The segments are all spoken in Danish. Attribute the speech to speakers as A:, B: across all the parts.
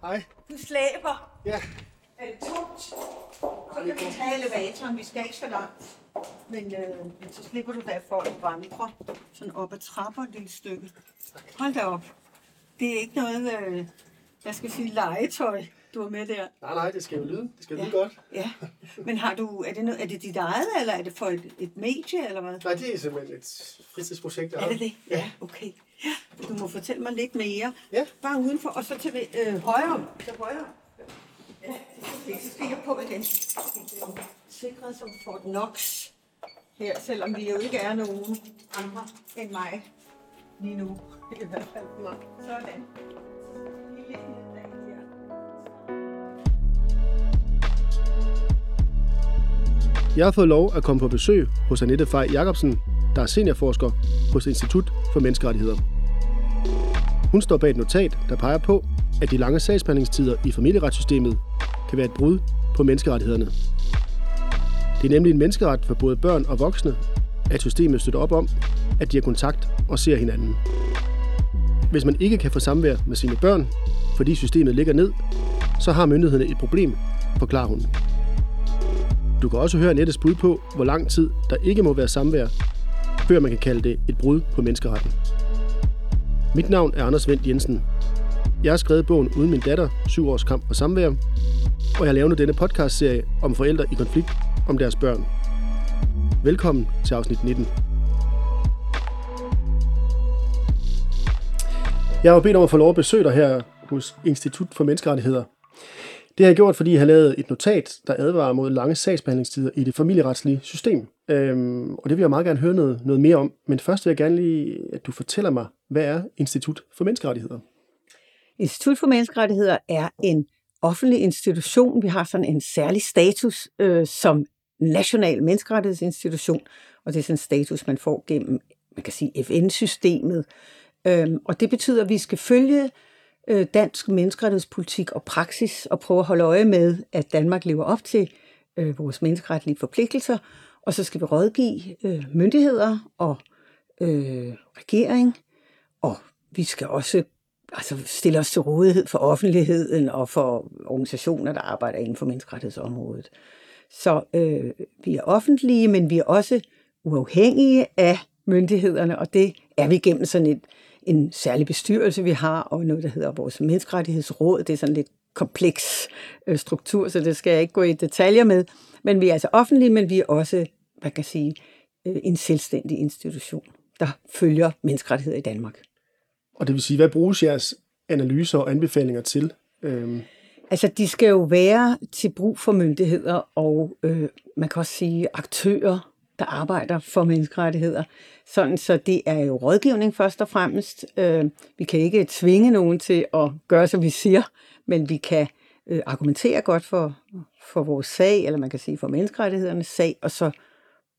A: Hej.
B: Du slæber.
A: Ja.
B: Er det tungt? Så kan vi tage elevatoren. Vi skal ikke så langt. Men, øh, så slipper du der for at vandre sådan op ad trapper et lille stykke. Hold da op. Det er ikke noget, øh, jeg skal sige, legetøj, du har med der.
A: Nej, nej, det skal jo lyde. Det skal
B: Ja.
A: lyde godt.
B: Ja. Men har du, er det, noget, er det dit eget, eller er det for et, et medie, eller hvad?
A: Nej, det er simpelthen et fritidsprojekt,
B: Er det det? Ja, okay. Ja, du må fortælle mig lidt mere.
A: Ja.
B: Bare udenfor, og så til øh, højre. Til højre. Ja, så skal jeg på igen. Sikret som Fort Knox her, selvom vi jo ikke er nogen andre end mig lige nu. I hvert fald. Sådan.
A: Jeg har fået lov at komme på besøg hos Annette Fej Jacobsen, der er seniorforsker hos Institut for Menneskerettigheder. Hun står bag et notat, der peger på, at de lange sagsbehandlingstider i familieretssystemet kan være et brud på menneskerettighederne. Det er nemlig en menneskeret for både børn og voksne, at systemet støtter op om, at de har kontakt og ser hinanden. Hvis man ikke kan få samvær med sine børn, fordi systemet ligger ned, så har myndighederne et problem, forklarer hun. Du kan også høre Nettes bud på, hvor lang tid der ikke må være samvær, før man kan kalde det et brud på menneskeretten. Mit navn er Anders Vendt Jensen. Jeg har skrevet bogen Uden min datter, syv års kamp for samvær, og jeg laver nu denne podcastserie om forældre i konflikt om deres børn. Velkommen til afsnit 19. Jeg har bedt om at få lov at besøge dig her hos Institut for Menneskerettigheder. Det har jeg gjort, fordi jeg har lavet et notat, der advarer mod lange sagsbehandlingstider i det familieretslige system. Øhm, og det vil jeg meget gerne høre noget, noget mere om. Men først vil jeg gerne lige, at du fortæller mig, hvad er Institut for Menneskerettigheder?
B: Institut for Menneskerettigheder er en offentlig institution. Vi har sådan en særlig status øh, som national menneskerettighedsinstitution, og det er sådan en status, man får gennem, man kan sige, FN-systemet. Øhm, og det betyder, at vi skal følge øh, dansk menneskerettighedspolitik og praksis og prøve at holde øje med, at Danmark lever op til øh, vores menneskeretlige forpligtelser, og så skal vi rådgive øh, myndigheder og øh, regering, og vi skal også altså, stille os til rådighed for offentligheden og for organisationer, der arbejder inden for menneskerettighedsområdet. Så øh, vi er offentlige, men vi er også uafhængige af myndighederne, og det er vi gennem sådan et, en særlig bestyrelse, vi har, og noget, der hedder vores menneskerettighedsråd. Det er sådan lidt kompleks øh, struktur, så det skal jeg ikke gå i detaljer med. Men vi er altså offentlige, men vi er også, hvad kan jeg sige, øh, en selvstændig institution, der følger menneskerettigheder i Danmark.
A: Og det vil sige, hvad bruges jeres analyser og anbefalinger til? Øhm,
B: Altså, de skal jo være til brug for myndigheder og, øh, man kan også sige, aktører, der arbejder for menneskerettigheder. Sådan, så det er jo rådgivning først og fremmest. Øh, vi kan ikke tvinge nogen til at gøre, som vi siger, men vi kan øh, argumentere godt for, for vores sag, eller man kan sige for menneskerettighedernes sag, og så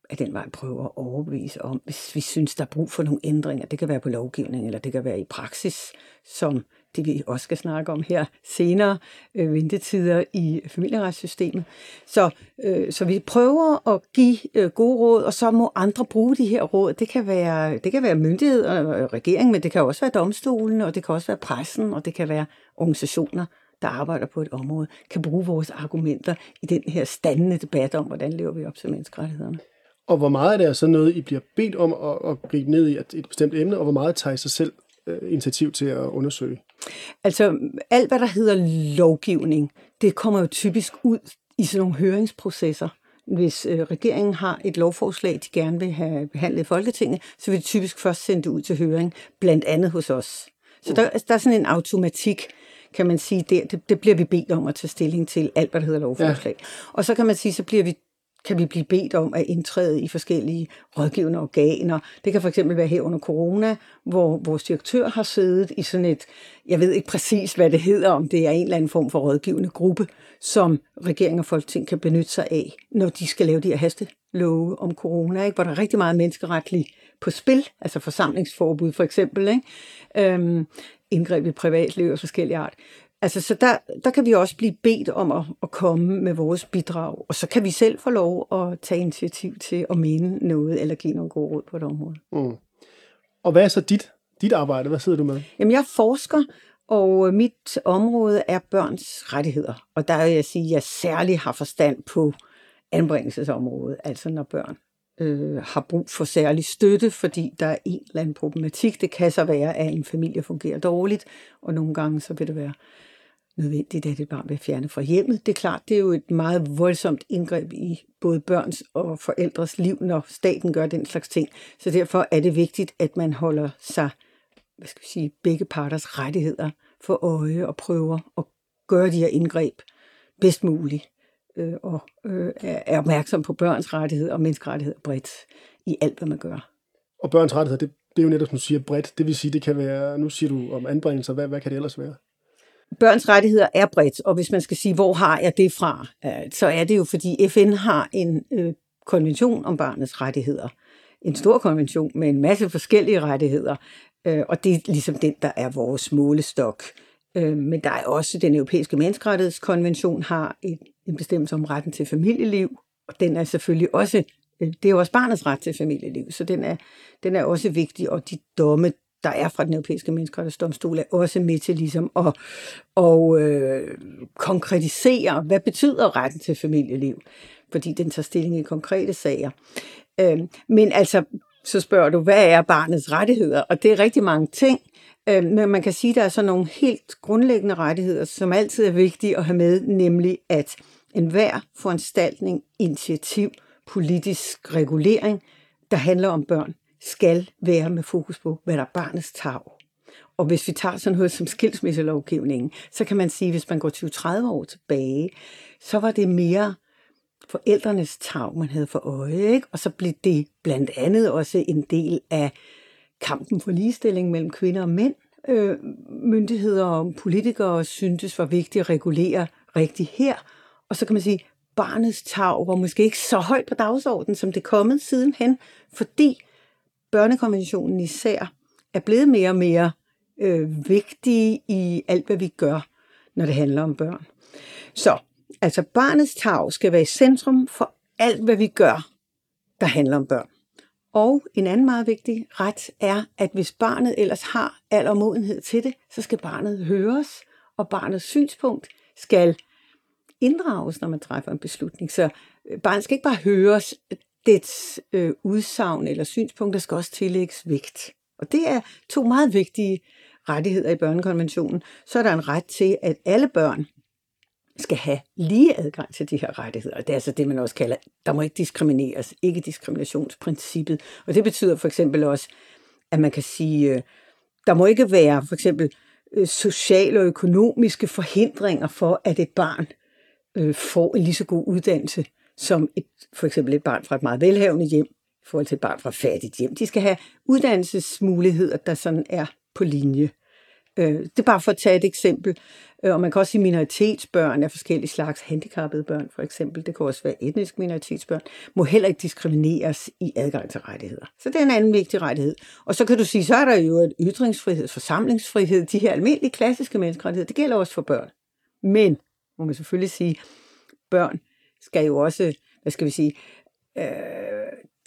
B: er den vej prøve at overbevise om, hvis vi synes, der er brug for nogle ændringer. Det kan være på lovgivning, eller det kan være i praksis, som det vi også skal snakke om her senere, øh, ventetider i familieretssystemet. Så, øh, så vi prøver at give øh, gode råd, og så må andre bruge de her råd. Det kan være, det kan være myndighed og regering, men det kan også være domstolen, og det kan også være pressen, og det kan være organisationer, der arbejder på et område, kan bruge vores argumenter i den her standende debat om, hvordan lever vi op til menneskerettighederne.
A: og hvor meget er det så noget, I bliver bedt om at, at gribe ned i et, et bestemt emne, og hvor meget tager I sig selv initiativ til at undersøge?
B: Altså, alt hvad der hedder lovgivning, det kommer jo typisk ud i sådan nogle høringsprocesser. Hvis øh, regeringen har et lovforslag, de gerne vil have behandlet i Folketinget, så vil de typisk først sende det ud til høring, blandt andet hos os. Så der, der er sådan en automatik, kan man sige, der, det, det bliver vi bedt om at tage stilling til, alt hvad der hedder lovforslag. Ja. Og så kan man sige, så bliver vi kan vi blive bedt om at indtræde i forskellige rådgivende organer. Det kan for eksempel være her under corona, hvor vores direktør har siddet i sådan et, jeg ved ikke præcis, hvad det hedder, om det er en eller anden form for rådgivende gruppe, som regering og folketing kan benytte sig af, når de skal lave de her hastelove om corona, ikke? hvor der er rigtig meget menneskeretligt på spil, altså forsamlingsforbud for eksempel, ikke? Øhm, indgreb i privatliv og forskellige art. Altså, så der, der kan vi også blive bedt om at, at komme med vores bidrag, og så kan vi selv få lov at tage initiativ til at mene noget, eller give nogle gode råd på et område.
A: Mm. Og hvad er så dit, dit arbejde? Hvad sidder du med?
B: Jamen, jeg forsker Og mit område er børns rettigheder. Og der vil jeg sige, at jeg særligt har forstand på anbringelsesområdet, altså når børn øh, har brug for særlig støtte, fordi der er en eller anden problematik. Det kan så være, at en familie fungerer dårligt, og nogle gange så vil det være nødvendigt, at et barn bliver fjernet fra hjemmet. Det er klart, det er jo et meget voldsomt indgreb i både børns og forældres liv, når staten gør den slags ting. Så derfor er det vigtigt, at man holder sig, hvad skal vi sige, begge parters rettigheder for øje og prøver at gøre de her indgreb bedst muligt øh, og øh, er opmærksom på børns rettigheder og menneskerettigheder bredt i alt, hvad man gør.
A: Og børns rettigheder, det, det er jo netop, som du siger, bredt. Det vil sige, det kan være, nu siger du om anbringelser, hvad, hvad kan det ellers være?
B: Børns rettigheder er bredt, og hvis man skal sige, hvor har jeg det fra, øh, så er det jo, fordi FN har en øh, konvention om barnets rettigheder. En stor konvention med en masse forskellige rettigheder, øh, og det er ligesom den, der er vores målestok. Men der er også den europæiske menneskerettighedskonvention har en bestemmelse om retten til familieliv, og den er selvfølgelig også, det er jo også barnets ret til familieliv, så den er, den er også vigtig, og de domme, der er fra den europæiske menneskerettighedsdomstol, er også med til ligesom at, og, øh, konkretisere, hvad betyder retten til familieliv, fordi den tager stilling i konkrete sager. Øh, men altså, så spørger du, hvad er barnets rettigheder? Og det er rigtig mange ting, øh, men man kan sige, at der er så nogle helt grundlæggende rettigheder, som altid er vigtige at have med, nemlig at enhver foranstaltning, initiativ, politisk regulering, der handler om børn, skal være med fokus på, hvad der er barnets tag. Og hvis vi tager sådan noget som skilsmisselovgivningen, så kan man sige, at hvis man går 20-30 år tilbage, så var det mere forældrenes tag, man havde for øje. Ikke? Og så blev det blandt andet også en del af kampen for ligestilling mellem kvinder og mænd. Øh, myndigheder og politikere syntes var vigtigt at regulere rigtigt her. Og så kan man sige, barnets tag var måske ikke så højt på dagsordenen, som det er kommet sidenhen, fordi børnekonventionen især er blevet mere og mere øh, vigtig i alt, hvad vi gør, når det handler om børn. Så altså barnets tag skal være i centrum for alt, hvad vi gør, der handler om børn. Og en anden meget vigtig ret er, at hvis barnet ellers har aldermodenhed til det, så skal barnet høres, og barnets synspunkt skal inddrages, når man træffer en beslutning. Så øh, barnet skal ikke bare høres, dets øh, udsagn eller synspunkter skal også tillægges vægt. Og det er to meget vigtige rettigheder i børnekonventionen. Så er der en ret til, at alle børn skal have lige adgang til de her rettigheder. Det er altså det, man også kalder, der må ikke diskrimineres, ikke diskriminationsprincippet. Og det betyder for eksempel også, at man kan sige, øh, der må ikke være for eksempel øh, sociale og økonomiske forhindringer for, at et barn øh, får en lige så god uddannelse som et, for eksempel et barn fra et meget velhavende hjem i forhold til et barn fra et fattigt hjem. De skal have uddannelsesmuligheder, der sådan er på linje. Øh, det er bare for at tage et eksempel. Øh, og man kan også sige minoritetsbørn af forskellige slags handicappede børn, for eksempel. Det kan også være etnisk minoritetsbørn. Må heller ikke diskrimineres i adgang til rettigheder. Så det er en anden vigtig rettighed. Og så kan du sige, så er der jo et ytringsfrihed, forsamlingsfrihed, de her almindelige klassiske menneskerettigheder. Det gælder også for børn. Men, må man selvfølgelig sige, børn skal jo også, hvad skal vi sige, øh,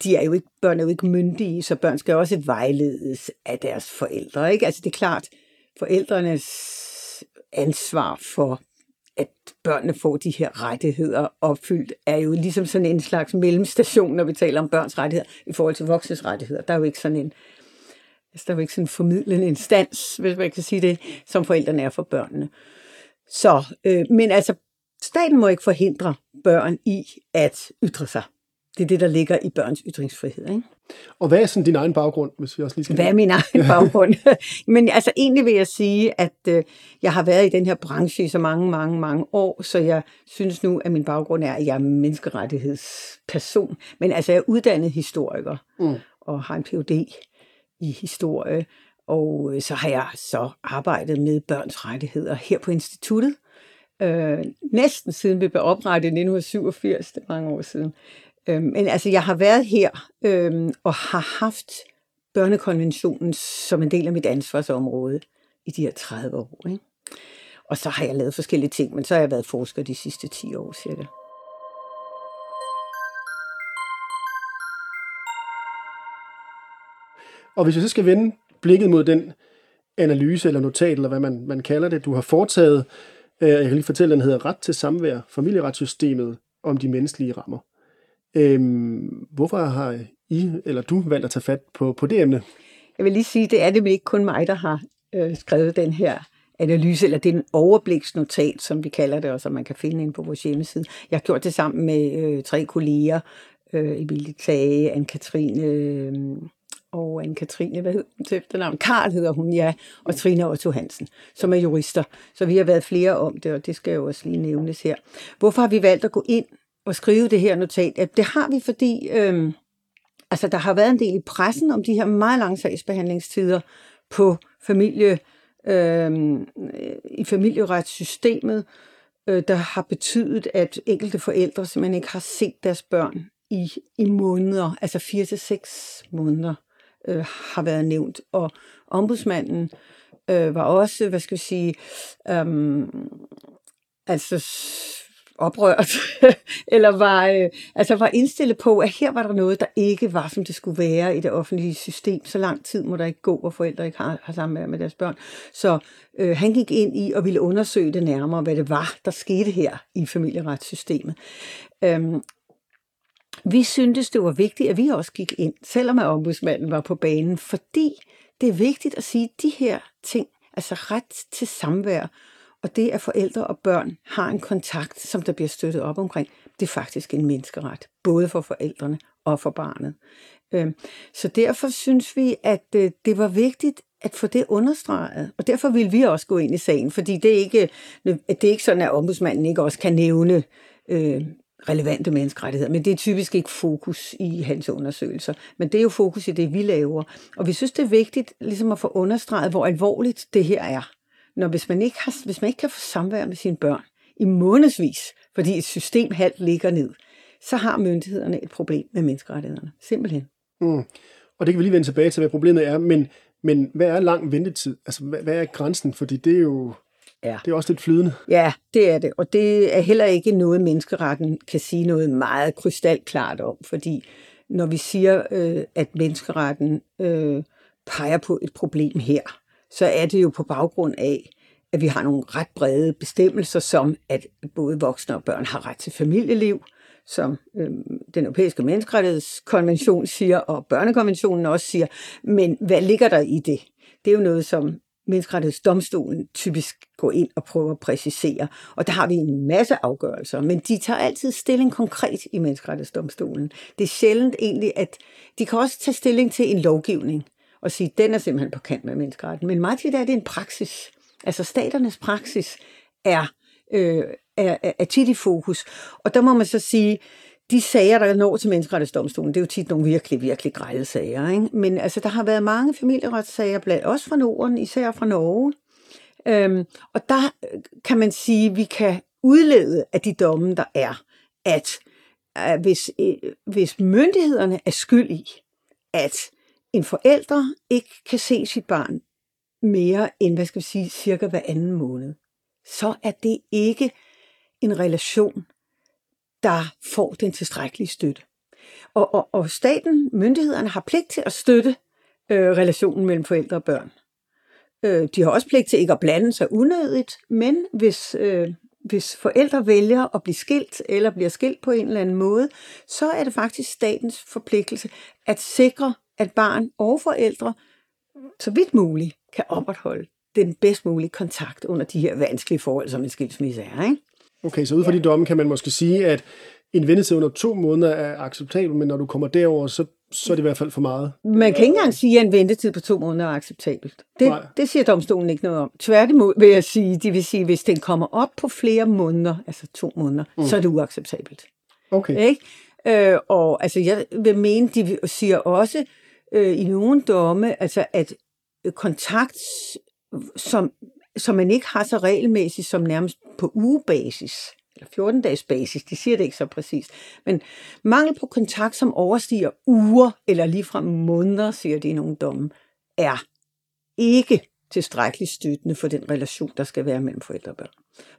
B: de er jo ikke, børn er jo ikke myndige, så børn skal også vejledes af deres forældre. Ikke? Altså det er klart, forældrenes ansvar for, at børnene får de her rettigheder opfyldt, er jo ligesom sådan en slags mellemstation, når vi taler om børns rettigheder, i forhold til voksnes rettigheder. Der er jo ikke sådan en, altså, der er jo ikke sådan en formidlende instans, hvis man kan sige det, som forældrene er for børnene. Så, øh, men altså, staten må ikke forhindre børn i at ytre sig. Det er det, der ligger i børns ytringsfrihed. Ikke?
A: Og hvad er sådan din egen baggrund, hvis vi også lige skal...
B: Hvad er min egen baggrund? Men altså egentlig vil jeg sige, at øh, jeg har været i den her branche i så mange, mange, mange år, så jeg synes nu, at min baggrund er, at jeg er menneskerettighedsperson. Men altså jeg er uddannet historiker mm. og har en Ph.D. i historie. Og øh, så har jeg så arbejdet med børns rettigheder her på instituttet. Øh, næsten siden vi blev oprettet i 1987, det er mange år siden. Øh, men altså, jeg har været her øh, og har haft børnekonventionen som en del af mit ansvarsområde i de her 30 år. Ikke? Og så har jeg lavet forskellige ting, men så har jeg været forsker de sidste 10 år cirka.
A: Og hvis vi så skal vende blikket mod den analyse eller notat, eller hvad man, man kalder det, du har foretaget. Øh, Øh, jeg kan lige fortælle, den hedder Ret til samvær, familieretssystemet om de menneskelige rammer. Øhm, hvorfor har I eller du valgt at tage fat på, på det emne?
B: Jeg vil lige sige, det er det ikke kun mig, der har øh, skrevet den her analyse, eller det er en overbliksnotat, som vi kalder det, og som man kan finde ind på vores hjemmeside. Jeg har gjort det sammen med øh, tre kolleger, øh, Emilie Tage, Anne-Katrine øh, og Anne-Katrine, hvad hedder hun til efternavn? Karl hedder hun, ja, og Trine Otto Hansen, som er jurister. Så vi har været flere om det, og det skal jo også lige nævnes her. Hvorfor har vi valgt at gå ind og skrive det her notat? Ja, det har vi, fordi øhm, altså, der har været en del i pressen om de her meget lange sagsbehandlingstider på familie, øhm, øh, i familieretssystemet, øh, der har betydet, at enkelte forældre simpelthen ikke har set deres børn i, i måneder, altså 4 til seks måneder øh, har været nævnt. Og ombudsmanden øh, var også, hvad skal vi sige, øh, altså oprørt, eller var, øh, altså var indstillet på, at her var der noget, der ikke var, som det skulle være i det offentlige system. Så lang tid må der ikke gå, hvor forældre ikke har, har samvær med deres børn. Så øh, han gik ind i og ville undersøge det nærmere, hvad det var, der skete her i familieretssystemet. Øhm, vi syntes, det var vigtigt, at vi også gik ind, selvom at ombudsmanden var på banen, fordi det er vigtigt at sige, at de her ting, altså ret til samvær, og det, at forældre og børn har en kontakt, som der bliver støttet op omkring, det er faktisk en menneskeret, både for forældrene og for barnet. Øhm, så derfor synes vi, at øh, det var vigtigt at få det understreget, og derfor vil vi også gå ind i sagen, fordi det er ikke, øh, det er ikke sådan, at ombudsmanden ikke også kan nævne øh, relevante menneskerettigheder, men det er typisk ikke fokus i hans undersøgelser. Men det er jo fokus i det, vi laver. Og vi synes, det er vigtigt ligesom at få understreget, hvor alvorligt det her er. Når hvis man ikke, har, hvis man ikke kan få samvær med sine børn i månedsvis, fordi et system halvt ligger ned, så har myndighederne et problem med menneskerettighederne. Simpelthen.
A: Mm. Og det kan vi lige vende tilbage til, hvad problemet er, men, men hvad er lang ventetid? Altså, hvad, hvad er grænsen? Fordi det er jo Ja. Det er også lidt flydende.
B: Ja, det er det. Og det er heller ikke noget, menneskeretten kan sige noget meget krystalklart om, fordi når vi siger, øh, at menneskeretten øh, peger på et problem her, så er det jo på baggrund af, at vi har nogle ret brede bestemmelser, som at både voksne og børn har ret til familieliv, som øh, den europæiske menneskerettighedskonvention siger, og børnekonventionen også siger. Men hvad ligger der i det? Det er jo noget, som menneskerettighedsdomstolen typisk går ind og prøver at præcisere. Og der har vi en masse afgørelser, men de tager altid stilling konkret i menneskerettighedsdomstolen. Det er sjældent egentlig, at de kan også tage stilling til en lovgivning og sige, at den er simpelthen på kant med menneskeretten. Men meget tit er det en praksis. Altså staternes praksis er, øh, er, er tit i fokus. Og der må man så sige, de sager, der når til menneskerettighedsdomstolen, det er jo tit nogle virkelig, virkelig grejle sager. Ikke? Men altså, der har været mange familieretssager, blandt også fra Norden, især fra Norge. Øhm, og der øh, kan man sige, at vi kan udlede af de domme, der er, at, at hvis, øh, hvis myndighederne er skyld i, at en forælder ikke kan se sit barn mere end, hvad skal vi sige, cirka hver anden måned, så er det ikke en relation, der får den tilstrækkelige støtte. Og, og, og staten, myndighederne har pligt til at støtte øh, relationen mellem forældre og børn. Øh, de har også pligt til ikke at blande sig unødigt, men hvis, øh, hvis forældre vælger at blive skilt eller bliver skilt på en eller anden måde, så er det faktisk statens forpligtelse at sikre, at barn og forældre så vidt muligt kan opretholde den bedst mulige kontakt under de her vanskelige forhold, som en skilsmisse er. Ikke?
A: Okay, så ud fra ja. de domme kan man måske sige, at en ventetid under to måneder er acceptabel, men når du kommer derover, så, så er det i hvert fald for meget.
B: Man kan ikke engang sige, at en ventetid på to måneder er acceptabelt. Det, det siger domstolen ikke noget om. Tværtimod vil jeg sige, de vil sige, hvis den kommer op på flere måneder, altså to måneder, mm. så er det uacceptabelt.
A: Okay.
B: Ikke? Øh, og altså, jeg vil mene, de siger også øh, i nogle domme, altså, at kontakt, som som man ikke har så regelmæssigt som nærmest på ugebasis, eller 14-dages basis, de siger det ikke så præcist, men mangel på kontakt, som overstiger uger eller ligefrem måneder, siger de i nogle domme, er ikke tilstrækkeligt støttende for den relation, der skal være mellem forældre og børn.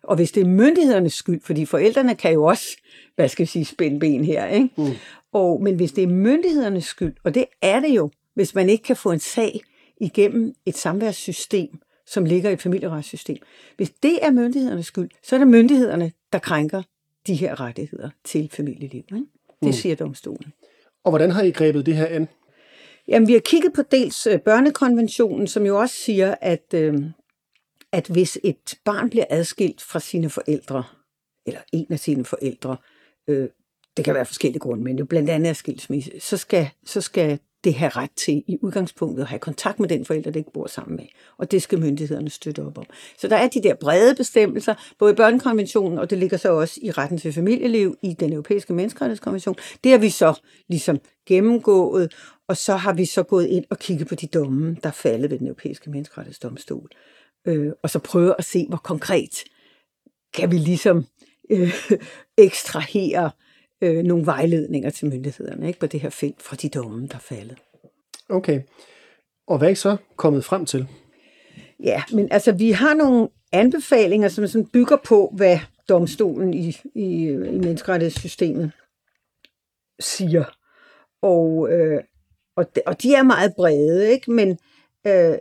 B: Og hvis det er myndighedernes skyld, fordi forældrene kan jo også, hvad skal jeg sige, spænde ben her, ikke? Mm. Og, men hvis det er myndighedernes skyld, og det er det jo, hvis man ikke kan få en sag igennem et samværssystem, som ligger i et familieretssystem. Hvis det er myndighedernes skyld, så er det myndighederne, der krænker de her rettigheder til familieliv. Ikke? Det mm. siger domstolen.
A: Og hvordan har I grebet det her an?
B: Jamen, vi har kigget på dels øh, børnekonventionen, som jo også siger, at, øh, at hvis et barn bliver adskilt fra sine forældre, eller en af sine forældre, øh, det kan være forskellige grunde, men jo blandt andet er skilsmisse, så skal, så skal det have ret til i udgangspunktet at have kontakt med den forælder, det ikke bor sammen med. Og det skal myndighederne støtte op om. Så der er de der brede bestemmelser, både i børnekonventionen, og det ligger så også i retten til familieliv i den europæiske menneskerettighedskonvention. Det har vi så ligesom gennemgået, og så har vi så gået ind og kigget på de domme, der er faldet ved den europæiske menneskerettighedsdomstol. Øh, og så prøve at se, hvor konkret kan vi ligesom øh, ekstrahere øh, nogle vejledninger til myndighederne ikke, på det her felt fra de domme, der er faldet.
A: Okay. Og hvad er I så kommet frem til?
B: Ja, men altså vi har nogle anbefalinger, som sådan bygger på, hvad domstolen i, i, i menneskerettighedssystemet siger. Og, øh, og, de, og de er meget brede, ikke? men øh,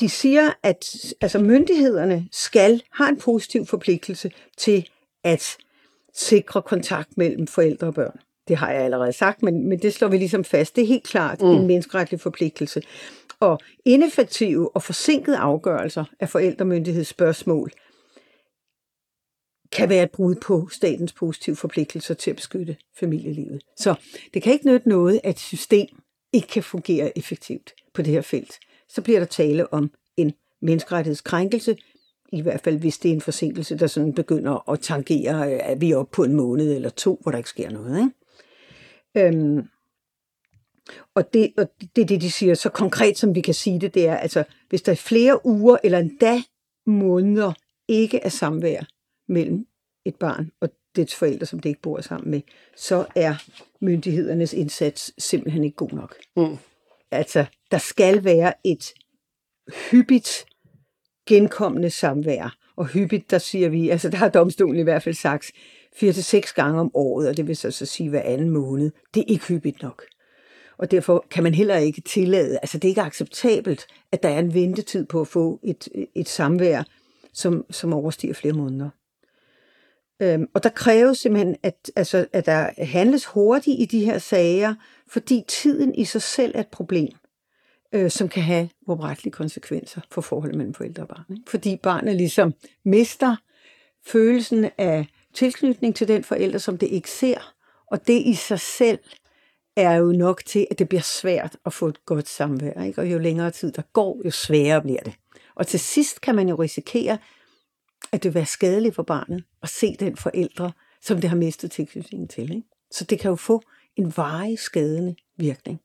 B: de siger, at altså myndighederne skal have en positiv forpligtelse til at sikre kontakt mellem forældre og børn. Det har jeg allerede sagt, men, men det slår vi ligesom fast. Det er helt klart mm. en menneskeretlig forpligtelse. Og ineffektive og forsinkede afgørelser af forældremyndighedsspørgsmål kan være et brud på statens positive forpligtelser til at beskytte familielivet. Så det kan ikke nytte noget, at et system ikke kan fungere effektivt på det her felt. Så bliver der tale om en menneskerettighedskrænkelse, i hvert fald hvis det er en forsinkelse, der sådan begynder at tangere, at vi er oppe på en måned eller to, hvor der ikke sker noget. Ikke? Øhm, og det, og det er det, de siger, så konkret som vi kan sige det, det er, altså hvis der er flere uger eller endda måneder ikke er samvær mellem et barn og dets forældre, som det ikke bor sammen med, så er myndighedernes indsats simpelthen ikke god nok. Mm. Altså, der skal være et hyppigt genkommende samvær. Og hyppigt, der siger vi, altså der har domstolen i hvert fald sagt, 4-6 gange om året, og det vil så, så sige hver anden måned. Det er ikke hyppigt nok. Og derfor kan man heller ikke tillade, altså det er ikke acceptabelt, at der er en ventetid på at få et, et samvær, som, som overstiger flere måneder. Øhm, og der kræves simpelthen, at, altså, at der handles hurtigt i de her sager, fordi tiden i sig selv er et problem øh, som kan have uoprettelige konsekvenser for forholdet mellem forældre og barn. Ikke? Fordi barnet ligesom mister følelsen af tilknytning til den forælder, som det ikke ser, og det i sig selv er jo nok til, at det bliver svært at få et godt samvær. Ikke? Og jo længere tid der går, jo sværere bliver det. Og til sidst kan man jo risikere, at det vil være skadeligt for barnet at se den forældre, som det har mistet tilknytningen til. Ikke? Så det kan jo få en varig skadende virkning.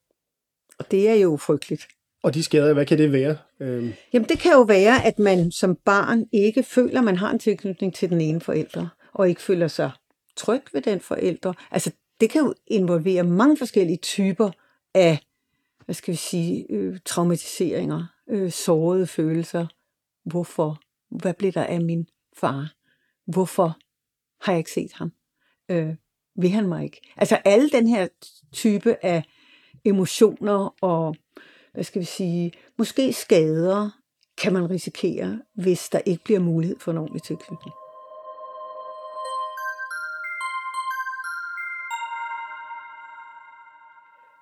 B: Og det er jo frygteligt.
A: Og de skader, hvad kan det være? Øhm.
B: Jamen det kan jo være, at man som barn ikke føler, at man har en tilknytning til den ene forælder, og ikke føler sig tryg ved den forælder. Altså det kan jo involvere mange forskellige typer af, hvad skal vi sige, øh, traumatiseringer, øh, sårede følelser. Hvorfor? Hvad blev der af min far? Hvorfor har jeg ikke set ham? Øh, vil han mig ikke? Altså alle den her type af emotioner og hvad skal vi sige, måske skader kan man risikere, hvis der ikke bliver mulighed for en ordentlig tilknytning.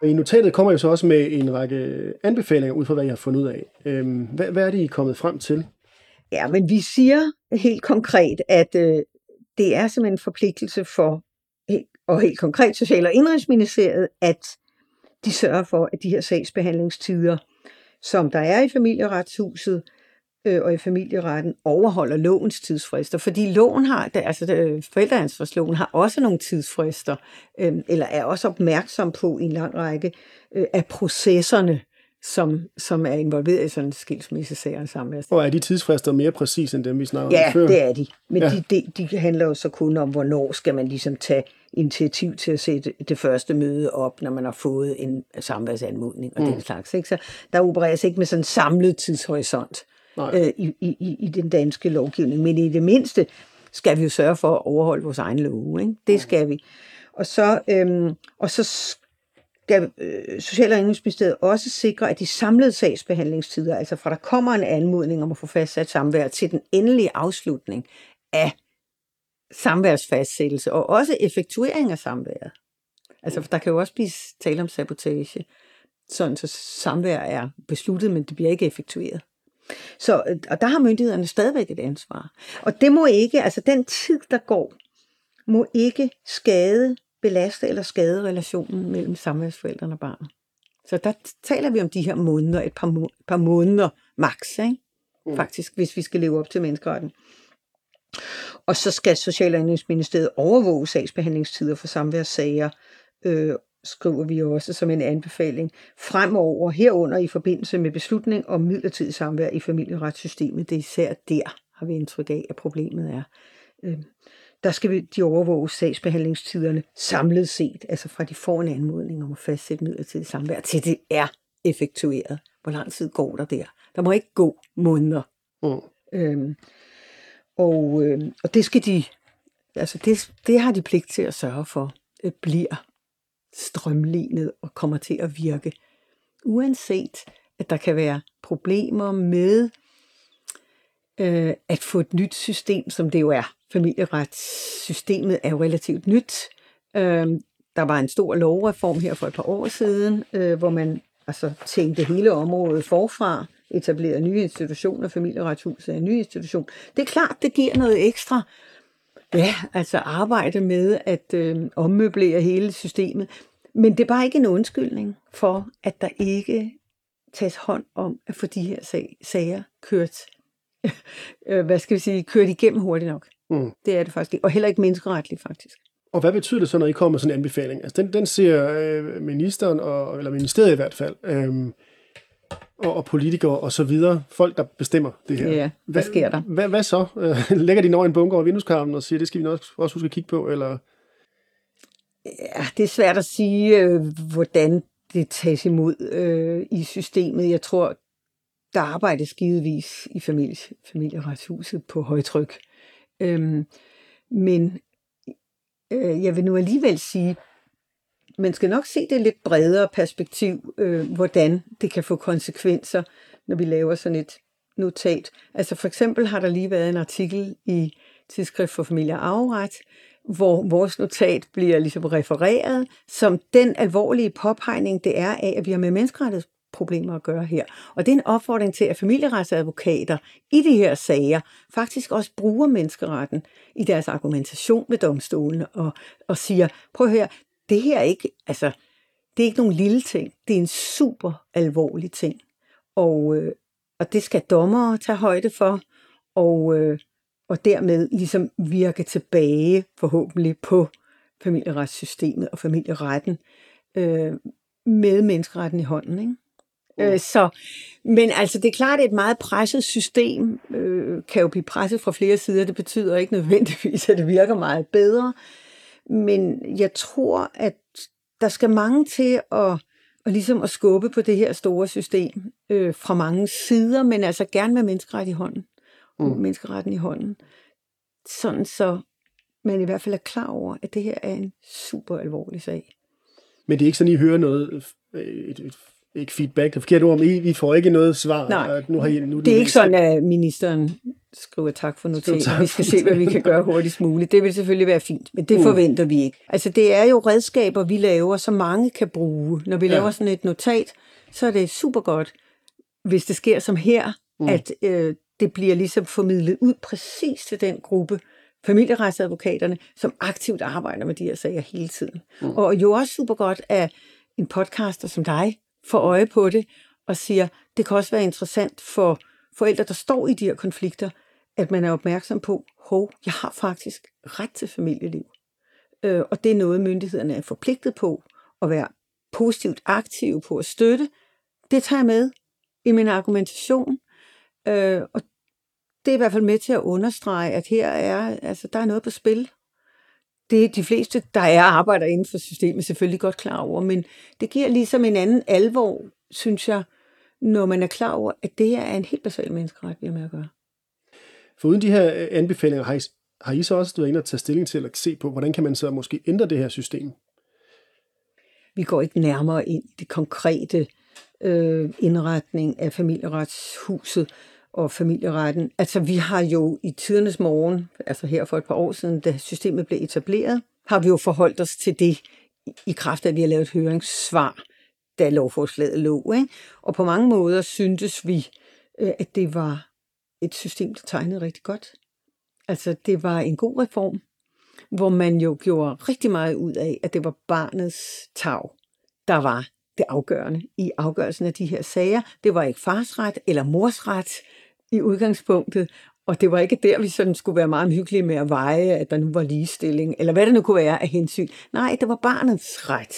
A: I notatet kommer jo så også med en række anbefalinger ud fra, hvad jeg har fundet ud af. Øhm, hvad, hvad er det, I er kommet frem til?
B: Ja, men vi siger helt konkret, at øh, det er simpelthen en forpligtelse for, og helt konkret Social- og Indrigsministeriet, at de sørger for, at de her sagsbehandlingstider, som der er i familieretshuset øh, og i familieretten, overholder lovens tidsfrister. Fordi loven har, altså øh, forældreansvarsloven har også nogle tidsfrister, øh, eller er også opmærksom på i en lang række øh, af processerne, som, som er involveret i sådan en skilsmissesag og samværs.
A: Og er de tidsfrister mere præcise end dem, vi snakker
B: ja,
A: om før?
B: Ja, det er de. Men ja. de, de, de handler jo så kun om, hvornår skal man ligesom tage initiativ til at sætte det første møde op, når man har fået en samværsanmodning og mm. den slags. Ikke? Så der opereres ikke med sådan en samlet tidshorisont øh, i, i, i den danske lovgivning. Men i det mindste skal vi jo sørge for at overholde vores egen lov. Ikke? Det skal vi. Og så, øhm, og så skal øh, Social- og Indrigsministeriet også sikre, at de samlede sagsbehandlingstider, altså fra der kommer en anmodning om at få fastsat samvær til den endelige afslutning af samværsfastsættelse, og også effektuering af samværet. Altså, for der kan jo også blive tale om sabotage, sådan så samvær er besluttet, men det bliver ikke effektueret. Så, øh, og der har myndighederne stadigvæk et ansvar. Og det må ikke, altså den tid, der går, må ikke skade, belaste eller skade relationen mellem samværsforældrene og barnet. Så der taler vi om de her måneder, et par, må- par måneder max, ikke?
A: Mm.
B: faktisk, hvis vi skal leve op til menneskeretten. Og så skal Social- og Indrigsministeriet overvåge sagsbehandlingstider for samværssager, øh, skriver vi også som en anbefaling, fremover herunder i forbindelse med beslutning om midlertidig samvær i familieretssystemet. Det er især der, har vi indtryk af, at problemet er. Øh, der skal vi, de overvåge sagsbehandlingstiderne samlet set, altså fra de får en anmodning om at fastsætte midlertidig samvær, til det er effektueret. Hvor lang tid går der der? Der må ikke gå måneder.
A: Mm.
B: Øhm, og, øh, og det skal de, altså det, det har de pligt til at sørge for, at bliver strømlignet og kommer til at virke. Uanset at der kan være problemer med øh, at få et nyt system, som det jo er. Familieretssystemet er jo relativt nyt. Øh, der var en stor lovreform her for et par år siden, øh, hvor man altså tænkte hele området forfra, etablerede nye institutioner, familieretshuset er en ny institution. Det er klart, det giver noget ekstra ja, altså arbejde med at øh, ommøblere hele systemet. Men det er bare ikke en undskyldning for, at der ikke tages hånd om at få de her sag, sager kørt, øh, hvad skal vi sige, kørt igennem hurtigt nok.
A: Mm.
B: Det er det faktisk ikke. Og heller ikke menneskeretligt, faktisk.
A: Og hvad betyder det så, når I kommer med sådan en anbefaling? Altså, den, den ser øh, ministeren, og, eller ministeriet i hvert fald, øh, og, og politikere og så videre, folk, der bestemmer det her.
B: Ja, hvad sker der?
A: Hvad, hvad så? Lægger de over en bunker over vindueskarmen og siger, det skal vi også, også huske at kigge på, eller...
B: Ja, det er svært at sige, øh, hvordan det tages imod øh, i systemet. Jeg tror, der arbejdes givetvis i familie, familieretshuset på højtryk. Øhm, men øh, jeg vil nu alligevel sige, man skal nok se det lidt bredere perspektiv, øh, hvordan det kan få konsekvenser, når vi laver sådan et notat. Altså for eksempel har der lige været en artikel i Tidsskrift for Familie og hvor vores notat bliver ligesom refereret som den alvorlige påpegning, det er af, at vi har med problemer at gøre her. Og det er en opfordring til, at familieretsadvokater i de her sager faktisk også bruger menneskeretten i deres argumentation ved domstolene og, og siger, prøv at høre, det her er ikke, altså, det er ikke nogen lille ting, det er en super alvorlig ting. Og, øh, og det skal dommere tage højde for, og, øh, og dermed ligesom virke tilbage forhåbentlig på familieretssystemet og familieretten øh, med menneskeretten i hånden. Ikke? Mm. Øh, så, men altså, det er klart, at et meget presset system øh, kan jo blive presset fra flere sider. Det betyder ikke nødvendigvis, at det virker meget bedre. Men jeg tror, at der skal mange til at, at, ligesom at skubbe på det her store system øh, fra mange sider, men altså gerne med menneskeret i hånden. Mm. Menneskeretten i hånden. Sådan så man i hvert fald er klar over, at det her er en super alvorlig sag.
A: Men det er ikke sådan, I hører noget, øh, et, et, ikke feedback, det er forkert ord, men I, I får ikke noget svar.
B: Nej,
A: at nu har I, nu
B: det er ikke sådan, at ministeren skriver tak for notatet. Vi skal se, hvad vi kan gøre hurtigst muligt. Det vil selvfølgelig være fint, men det
A: Mm.
B: forventer vi ikke. Altså, det er jo redskaber, vi laver, som mange kan bruge. Når vi
A: Ja.
B: laver sådan et notat, så er det super godt, hvis det sker som her,
A: mm.
B: at øh, det bliver ligesom formidlet ud præcis til den gruppe, familieretsadvokaterne, som aktivt arbejder med de her sager hele tiden. Mm. Og jo også super godt, at en podcaster som dig får øje på det og siger, det kan også være interessant for forældre, der står i de her konflikter, at man er opmærksom på, hov, jeg har faktisk ret til familieliv. Øh, og det er noget, myndighederne er forpligtet på at være positivt aktive på at støtte. Det tager jeg med i min argumentation. Øh, og det er i hvert fald med til at understrege, at her er, altså, der er noget på spil. Det er de fleste, der er arbejder inden for systemet, selvfølgelig godt klar over, men det giver ligesom en anden alvor, synes jeg, når man er klar over, at det her er en helt basal menneskeret, vi har med at gøre.
A: For uden de her øh, anbefalinger, har I, har I så også været inde og tage stilling til at se på, hvordan kan man så måske ændre det her system?
B: Vi går ikke nærmere ind i det konkrete øh, indretning af familieretshuset og familieretten. Altså vi har jo i tidernes morgen, altså her for et par år siden, da systemet blev etableret, har vi jo forholdt os til det i kraft af, at vi har lavet et høringssvar, da lovforslaget lå. Ikke? Og på mange måder syntes vi, øh, at det var et system, der tegnede rigtig godt. Altså det var en god reform, hvor man jo gjorde rigtig meget ud af, at det var barnets tag, der var det afgørende i afgørelsen af de her sager. Det var ikke fars ret eller mors ret i udgangspunktet, og det var ikke der, vi sådan skulle være meget hyggelige med at veje, at der nu var ligestilling, eller hvad det nu kunne være af hensyn. Nej, det var barnets ret,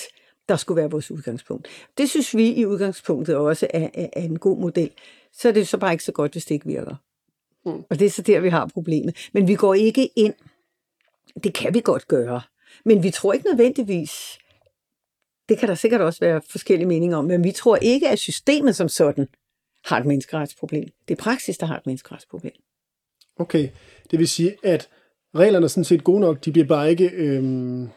B: der skulle være vores udgangspunkt. Det synes vi i udgangspunktet også er, er, er en god model. Så er det så bare ikke så godt, hvis det ikke virker. Mm. Og det er så der, vi har problemet. Men vi går ikke ind. Det kan vi godt gøre. Men vi tror ikke nødvendigvis, det kan der sikkert også være forskellige meninger om, men vi tror ikke, at systemet som sådan har et menneskeretsproblem. Det er praksis, der har et menneskeretsproblem.
A: Okay, det vil sige, at reglerne er sådan set gode nok, de bliver bare ikke øhm,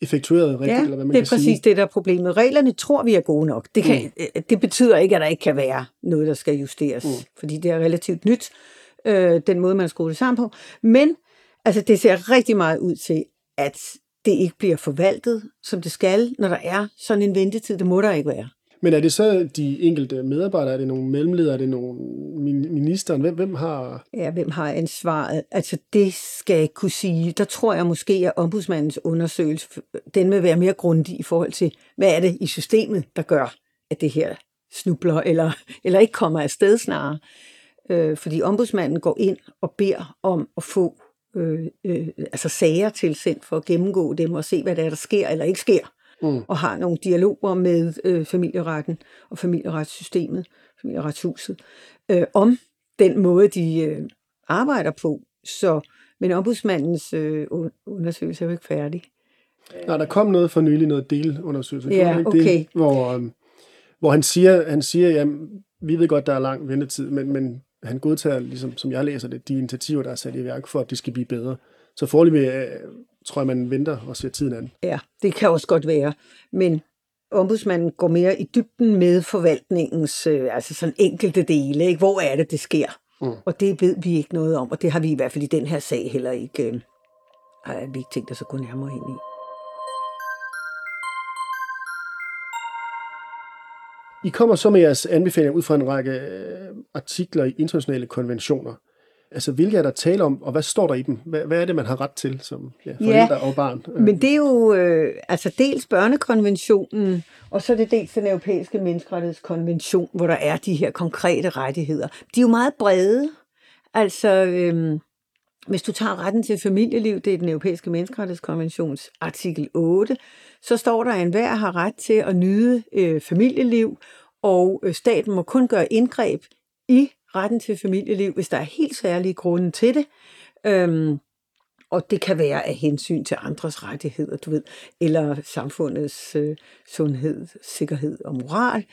A: effektueret rigtigt,
B: ja,
A: eller hvad man
B: det er
A: kan
B: præcis
A: sige.
B: det, der er problemet. Reglerne tror vi er gode nok. Det, kan, mm. det betyder ikke, at der ikke kan være noget, der skal justeres, mm. fordi det er relativt nyt, øh, den måde, man har skruet det sammen på. Men altså, det ser rigtig meget ud til, at det ikke bliver forvaltet, som det skal, når der er sådan en ventetid. Det må der ikke være.
A: Men er det så de enkelte medarbejdere, er det nogle mellemledere, er det nogle ministeren? Hvem, hvem har...
B: Ja, hvem har ansvaret? Altså, det skal jeg ikke kunne sige. Der tror jeg måske, at ombudsmandens undersøgelse, den vil være mere grundig i forhold til, hvad er det i systemet, der gør, at det her snubler, eller, eller ikke kommer afsted snarere. Øh, fordi ombudsmanden går ind og beder om at få øh, øh, altså sager tilsendt for at gennemgå dem og se, hvad der er, der sker eller ikke sker mm. og har nogle dialoger med øh, familieretten og familieretssystemet, familieretshuset, øh, om den måde, de øh, arbejder på. Så, men ombudsmandens øh, undersøgelse er jo ikke færdig.
A: Nej, der kom noget for nylig, noget delundersøgelse.
B: Ja, okay.
A: Det, hvor, øh, hvor han siger, han siger, ja, vi ved godt, der er lang ventetid, men, men han godtager, ligesom, som jeg læser det, de initiativer, der er sat i værk for, at det skal blive bedre. Så foreløbig øh, tror jeg, man venter og ser tiden an.
B: Ja, det kan også godt være. Men ombudsmanden går mere i dybden med forvaltningens øh, altså sådan enkelte dele. Ikke? Hvor er det, det sker? Mm. Og det ved vi ikke noget om, og det har vi i hvert fald i den her sag heller ikke, øh, har vi ikke tænkt os at gå nærmere ind i.
A: I kommer så med jeres anbefalinger ud fra en række øh, artikler i internationale konventioner. Altså, hvilke er der tale om, og hvad står der i dem? Hvad, hvad er det, man har ret til som ja, forældre ja, og barn?
B: Men det er jo øh, altså dels børnekonventionen, og så er det dels den europæiske menneskerettighedskonvention, hvor der er de her konkrete rettigheder. De er jo meget brede. Altså, øh, hvis du tager retten til familieliv, det er den europæiske menneskerettighedskonventions artikel 8, så står der, at enhver har ret til at nyde øh, familieliv, og øh, staten må kun gøre indgreb i retten til familieliv, hvis der er helt særlige grunde til det. Øhm, og det kan være af hensyn til andres rettigheder, du ved, eller samfundets øh, sundhed, sikkerhed og moral.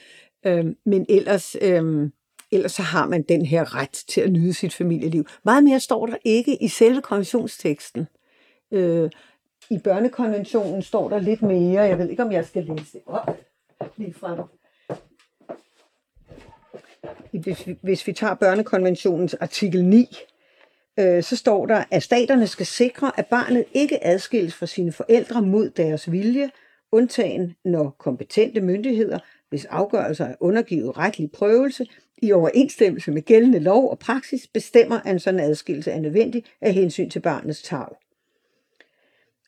B: Øhm, men ellers, øhm, ellers så har man den her ret til at nyde sit familieliv. Meget mere står der ikke i selve konventionsteksten. Øh, I børnekonventionen står der lidt mere. Jeg ved ikke, om jeg skal læse det op lige frem hvis vi, hvis vi tager børnekonventionens artikel 9, øh, så står der, at staterne skal sikre, at barnet ikke adskilles fra sine forældre mod deres vilje, undtagen når kompetente myndigheder, hvis afgørelser er undergivet retlig prøvelse, i overensstemmelse med gældende lov og praksis, bestemmer, at en sådan adskillelse er nødvendig af hensyn til barnets tag.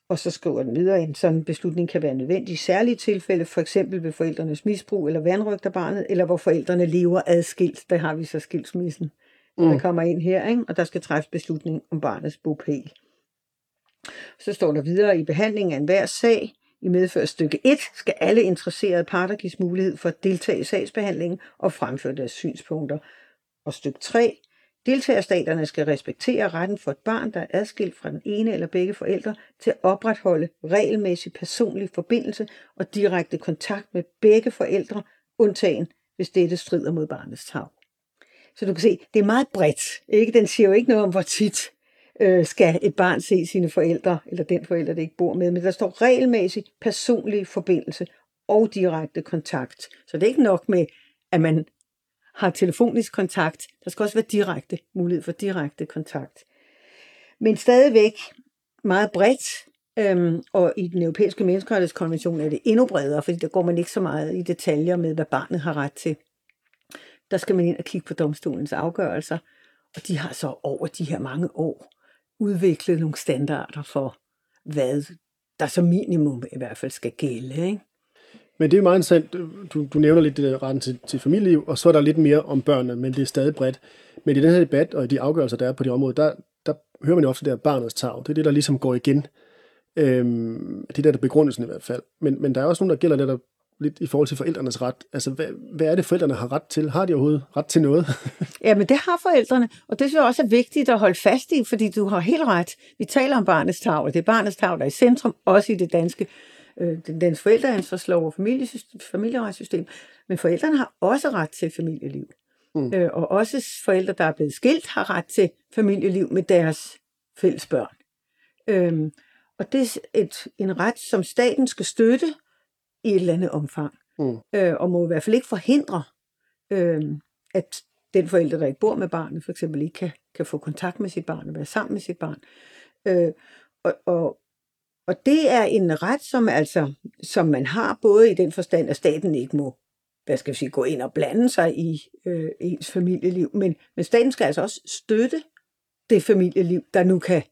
B: Og så skriver den videre, at en sådan beslutning kan være nødvendig i særlige tilfælde, for eksempel ved forældrenes misbrug eller vandrygt af barnet, eller hvor forældrene lever adskilt. Der har vi så skilsmissen, mm. der kommer ind her, ikke? og der skal træffes beslutning om barnets bopæl. Så står der videre, i behandlingen af enhver sag, i medfør stykke 1, skal alle interesserede parter gives mulighed for at deltage i sagsbehandlingen og fremføre deres synspunkter. Og stykke 3, Deltagerstaterne skal respektere retten for et barn, der er adskilt fra den ene eller begge forældre, til at opretholde regelmæssig personlig forbindelse og direkte kontakt med begge forældre, undtagen hvis dette strider mod barnets tag. Så du kan se, det er meget bredt. Ikke? Den siger jo ikke noget om, hvor tit øh, skal et barn se sine forældre, eller den forælder, det ikke bor med, men der står regelmæssig personlig forbindelse, og direkte kontakt. Så det er ikke nok med, at man har telefonisk kontakt. Der skal også være direkte mulighed for direkte kontakt. Men stadigvæk meget bredt, øhm, og i den europæiske menneskerettighedskonvention er det endnu bredere, fordi der går man ikke så meget i detaljer med, hvad barnet har ret til. Der skal man ind og kigge på domstolens afgørelser, og de har så over de her mange år udviklet nogle standarder for, hvad der som minimum i hvert fald skal gælde. Ikke?
A: Men det er meget interessant. Du, du nævner lidt det retten til, til familieliv, og så er der lidt mere om børnene, men det er stadig bredt. Men i den her debat og i de afgørelser, der er på det område, der, der hører man jo ofte det der barnets tag. Det er det, der ligesom går igen. Øhm, det er der, der begrundelsen i hvert fald. Men, men der er også nogen, der gælder det der lidt i forhold til forældrenes ret. Altså, hvad, hvad er det, forældrene har ret til? Har de overhovedet ret til noget?
B: ja, men det har forældrene, og det synes jeg også er vigtigt at holde fast i, fordi du har helt ret. Vi taler om barnets tag, og det er barnets tag, der er i centrum, også i det danske øh, den danske forældreansvarslov og familieretssystem, men forældrene har også ret til familieliv. Mm. Øh, og også forældre, der er blevet skilt, har ret til familieliv med deres fælles børn. Øhm, og det er et, en ret, som staten skal støtte i et eller andet omfang. Mm. Øh, og må i hvert fald ikke forhindre, øh, at den forælder, der ikke bor med barnet, for eksempel ikke kan, kan få kontakt med sit barn og være sammen med sit barn. Øh, og, og, og det er en ret, som altså, som man har både i den forstand, at staten ikke må hvad skal vi sige, gå ind og blande sig i øh, ens familieliv, men, men staten skal altså også støtte det familieliv, der nu kan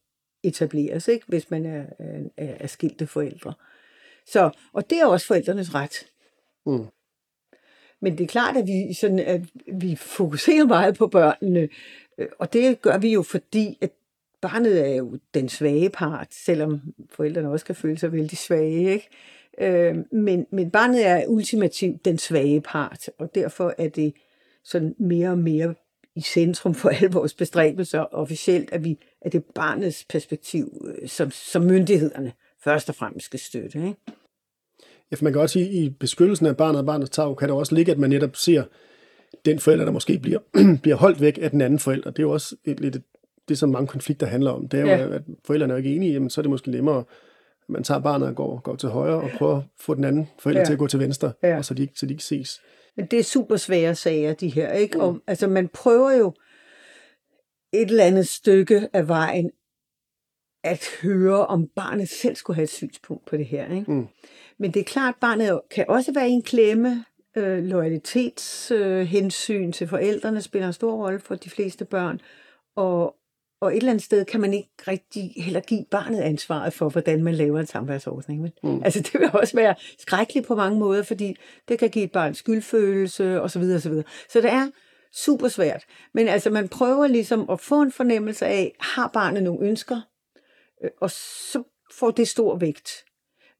B: etableres, ikke? hvis man er, er, er skilte forældre. Så, og det er også forældrenes ret. Mm. Men det er klart, at vi, sådan, at vi fokuserer meget på børnene, øh, og det gør vi jo, fordi at barnet er jo den svage part, selvom forældrene også kan føle sig vældig svage. Ikke? Øh, men, men barnet er ultimativt den svage part, og derfor er det sådan mere og mere i centrum for alle vores bestræbelser officielt, at, vi, at det er barnets perspektiv, øh, som, som myndighederne først og fremmest skal støtte. Ikke?
A: Ja, for man kan også sige, at i beskyttelsen af barnet og barnets tag, kan der også ligge, at man netop ser den forælder, der måske bliver, bliver holdt væk af den anden forælder. Det er jo også et, lidt det, som mange konflikter handler om. Det er jo, ja. at forældrene er ikke enige, jamen, så er det måske nemmere, at man tager barnet og går, går til højre og prøver at få den anden forælder ja. til at gå til venstre, ja. og så de, så de ikke ses.
B: Men det er super svære sager, de her. Ikke? Og, altså, man prøver jo et eller andet stykke af vejen at høre, om barnet selv skulle have et synspunkt på det her. Ikke? Mm. Men det er klart, at barnet kan også være i en klemme. Øh, loyalitetshensyn øh, til forældrene spiller en stor rolle for de fleste børn. Og, og et eller andet sted kan man ikke rigtig heller give barnet ansvaret for, hvordan man laver en samværsordning. Men, mm. Altså det vil også være skrækkeligt på mange måder, fordi det kan give et barn skyldfølelse osv. osv. Så det er super svært. Men altså man prøver ligesom at få en fornemmelse af, har barnet nogle ønsker? Øh, og så får det stor vægt.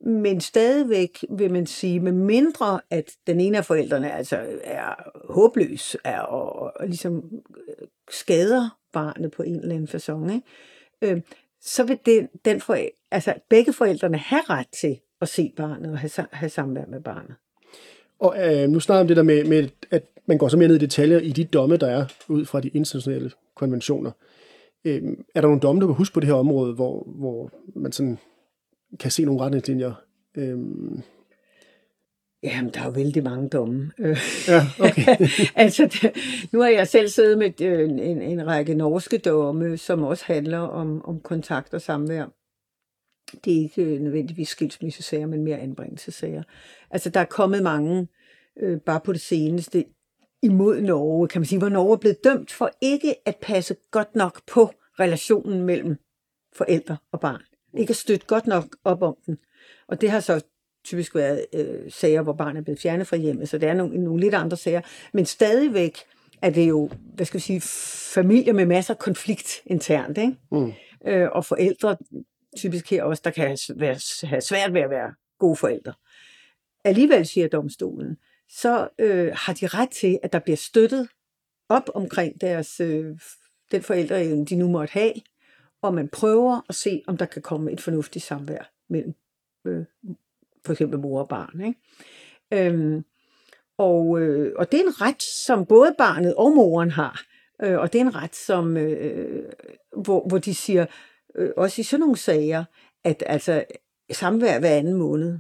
B: Men stadigvæk vil man sige, med mindre at den ene af forældrene altså er håbløs er, og, og ligesom øh, skader barnet på en eller anden façon, ikke? Øh, så vil det, den forældre, altså begge forældrene have ret til at se barnet og have, have samvær med barnet.
A: Og øh, nu snakker om det der med, med, at man går så mere ned i detaljer i de domme, der er ud fra de internationale konventioner. Øh, er der nogle domme, du kan huske på det her område, hvor, hvor man sådan kan se nogle retningslinjer? Øh,
B: Jamen, der er jo vældig mange domme.
A: Ja, okay.
B: altså, det, nu har jeg selv siddet med øh, en, en række norske domme, som også handler om, om kontakt og samvær. Det er ikke øh, nødvendigvis skilsmissesager, men mere anbringelsesager. Altså, der er kommet mange, øh, bare på det seneste, imod Norge, kan man sige, hvor Norge er blevet dømt for ikke at passe godt nok på relationen mellem forældre og barn. Ikke at støtte godt nok op om den. Og det har så typisk været øh, sager, hvor barnet er blevet fjernet fra hjemmet, så det er nogle, nogle lidt andre sager. Men stadigvæk er det jo, hvad skal vi sige, familier med masser af konflikt internt, ikke? Mm. Øh, og forældre, typisk her også, der kan være, have svært ved at være gode forældre. Alligevel siger domstolen, så øh, har de ret til, at der bliver støttet op omkring deres, øh, den forældre, de nu måtte have, og man prøver at se, om der kan komme et fornuftigt samvær mellem øh, for eksempel mor og barn. Ikke? Øhm, og, øh, og det er en ret, som både barnet og moren har. Øh, og det er en ret, som, øh, hvor, hvor de siger, øh, også i sådan nogle sager, at altså samvær hver anden måned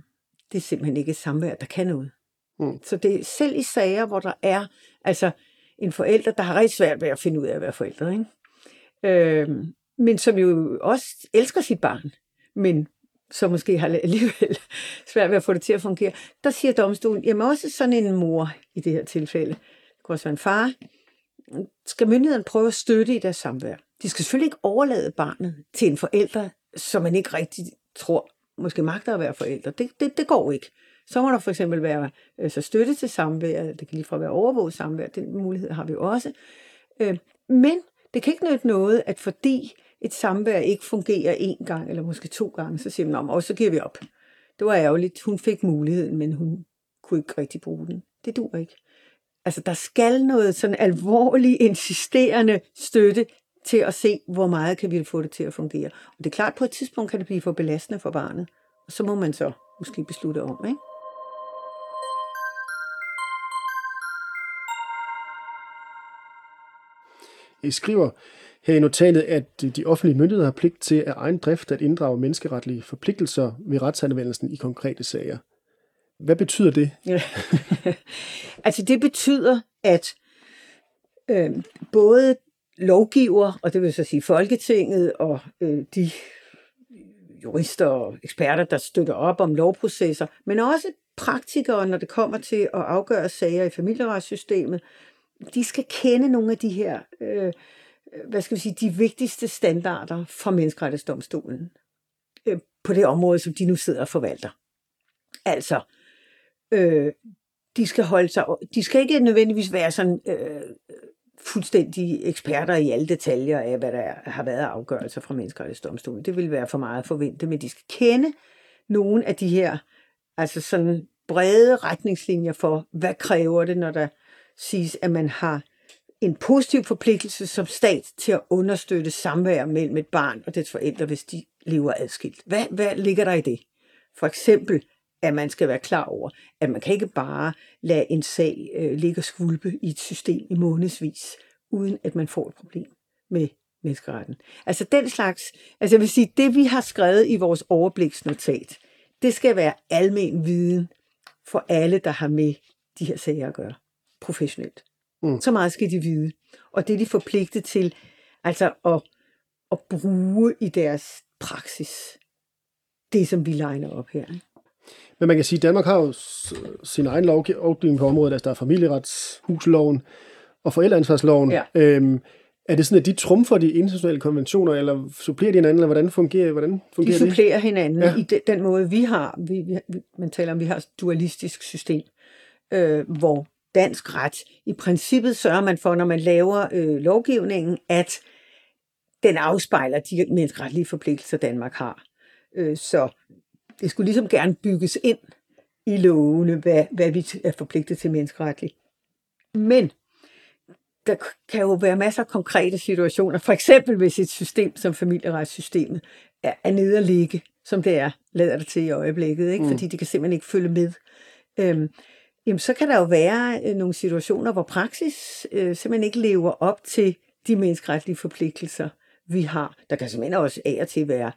B: det er simpelthen ikke et samvær, der kan noget.
A: Mm.
B: Så det er selv i sager, hvor der er altså en forælder, der har rigtig svært ved at finde ud af at være forældre, ikke? Øhm, men som jo også elsker sit barn, men som måske har alligevel svært ved at få det til at fungere, der siger domstolen, jamen også sådan en mor i det her tilfælde, det kunne også være en far, skal myndigheden prøve at støtte i deres samvær. De skal selvfølgelig ikke overlade barnet til en forælder, som man ikke rigtig tror måske magter at være forældre. Det, det, det går ikke. Så må der for eksempel være øh, så støtte til samvær, det kan lige fra være overvåget samvær, den mulighed har vi også. Øh, men det kan ikke nytte noget, at fordi et samvær ikke fungerer en gang, eller måske to gange, så siger man, og så giver vi op. Det var ærgerligt, hun fik muligheden, men hun kunne ikke rigtig bruge den. Det dur ikke. Altså, der skal noget sådan alvorlig, insisterende støtte til at se, hvor meget kan vi få det til at fungere. Og det er klart, på et tidspunkt kan det blive for belastende for barnet. Og så må man så måske beslutte om, ikke?
A: I skriver her i notatet, at de offentlige myndigheder har pligt til af egen drift at inddrage menneskeretlige forpligtelser ved retsanvendelsen i konkrete sager. Hvad betyder det?
B: Ja. altså det betyder, at øh, både lovgiver, og det vil så sige Folketinget og øh, de jurister og eksperter, der støtter op om lovprocesser, men også praktikere, når det kommer til at afgøre sager i familieretssystemet, de skal kende nogle af de her, øh, hvad skal vi sige, de vigtigste standarder fra menneskerettighedsdomstolen øh, på det område, som de nu sidder og forvalter. Altså, øh, de skal holde sig, de skal ikke nødvendigvis være sådan øh, fuldstændig eksperter i alle detaljer af, hvad der har været af afgørelser fra menneskerettighedsdomstolen. Det vil være for meget at forvente, men de skal kende nogle af de her, altså sådan brede retningslinjer for, hvad kræver det, når der siges, at man har en positiv forpligtelse som stat til at understøtte samvær mellem et barn og dets forældre, hvis de lever adskilt. Hvad, hvad ligger der i det? For eksempel, at man skal være klar over, at man kan ikke bare lade en sag øh, ligge og skvulpe i et system i månedsvis, uden at man får et problem med menneskeretten. Altså den slags, altså jeg vil sige, det vi har skrevet i vores overbliksnotat, det skal være almen viden for alle, der har med de her sager at gøre professionelt. Mm. Så meget skal de vide. Og det er de forpligtet til altså at, at bruge i deres praksis. Det, som vi legner op her.
A: Men man kan sige, at Danmark har jo sin egen lovgivning på området. Altså der er familieretshusloven og forældreansvarsloven. Ja. Øhm, er det sådan, at de trumfer de internationale konventioner, eller supplerer de hinanden, eller hvordan fungerer, hvordan fungerer
B: de? supplerer det? hinanden ja. i den, den måde, vi har. Vi, vi, man taler om, at vi har et dualistisk system, øh, hvor dansk ret. I princippet sørger man for, når man laver øh, lovgivningen, at den afspejler de menneskeretlige forpligtelser, Danmark har. Øh, så det skulle ligesom gerne bygges ind i lovene, hvad, hvad vi er forpligtet til menneskeretligt. Men der kan jo være masser af konkrete situationer. For eksempel hvis et system som familieretssystemet er, er nede at ligge, som det er, lader det til i øjeblikket, ikke? Mm. fordi det kan simpelthen ikke følge med. Øhm, jamen så kan der jo være øh, nogle situationer, hvor praksis øh, simpelthen ikke lever op til de menneskeretlige forpligtelser, vi har. Der kan simpelthen også af og til være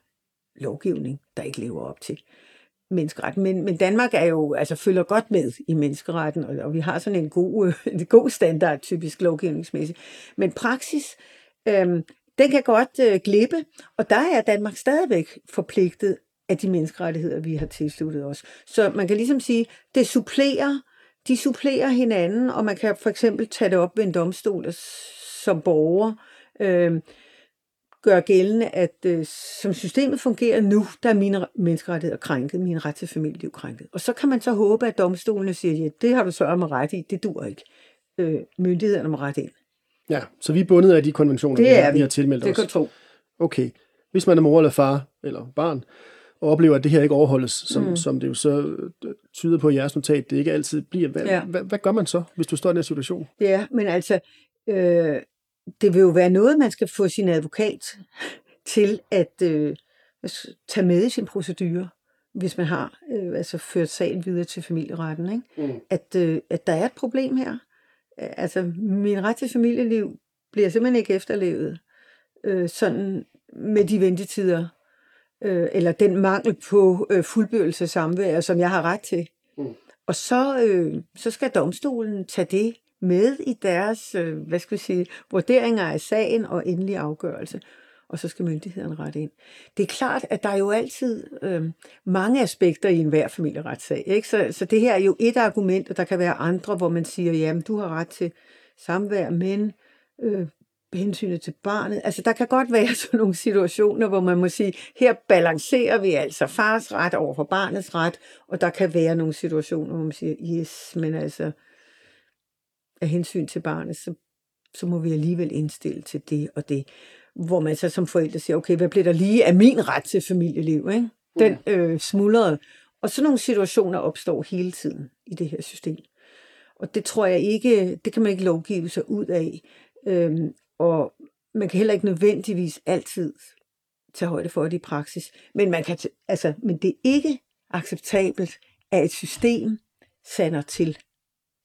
B: lovgivning, der ikke lever op til menneskeretten. Men, men Danmark er jo, altså følger godt med i menneskeretten, og, og vi har sådan en god, øh, en god standard, typisk lovgivningsmæssigt. Men praksis, øh, den kan godt øh, glippe, og der er Danmark stadigvæk forpligtet af de menneskerettigheder, vi har tilsluttet os. Så man kan ligesom sige, det supplerer de supplerer hinanden, og man kan for eksempel tage det op ved en domstol som borger, øh, gøre gældende, at øh, som systemet fungerer nu, der er mine menneskerettigheder krænket, min ret til familieliv krænket. Og så kan man så håbe, at domstolene siger, ja, det har du så med ret i, det dur ikke. Øh, myndighederne må ret ind.
A: Ja, så vi er bundet af de konventioner,
B: det er
A: vi, vi har tilmeldt
B: det os. Det kan tro.
A: Okay. Hvis man er mor eller far eller barn, og oplever, at det her ikke overholdes, som, mm. som det jo så øh, tyder på i jeres notat, det ikke altid bliver. Hvad, ja. hvad, hvad gør man så, hvis du står i den her situation?
B: Ja, men altså, øh, det vil jo være noget, man skal få sin advokat til at øh, tage med i sin procedure, hvis man har øh, altså ført sagen videre til familieretten. Ikke? Mm. At, øh, at der er et problem her. Altså, min ret til familieliv bliver simpelthen ikke efterlevet øh, sådan med de ventetider, øh, eller den mangel på øh, fuldbyrdelse samvær, som jeg har ret til. Mm. Og så, øh, så skal domstolen tage det med i deres, øh, hvad skal vi sige, vurderinger af sagen og endelig afgørelse. Og så skal myndighederne rette ind. Det er klart, at der er jo altid øh, mange aspekter i enhver familieretssag. Ikke? Så, så det her er jo et argument, og der kan være andre, hvor man siger, jamen du har ret til samvær, men øh, hensynet til barnet. Altså, der kan godt være sådan nogle situationer, hvor man må sige, her balancerer vi altså fars ret over for barnets ret, og der kan være nogle situationer, hvor man siger, yes, men altså, af hensyn til barnet, så, så må vi alligevel indstille til det og det. Hvor man så som forældre siger, okay, hvad bliver der lige af min ret til familieliv? Ikke? Den øh, smuldrede. Og sådan nogle situationer opstår hele tiden i det her system. Og det tror jeg ikke, det kan man ikke lovgive sig ud af. Øhm, og man kan heller ikke nødvendigvis altid tage højde for det i praksis. Men, man kan altså, men det er ikke acceptabelt, at et system sander til,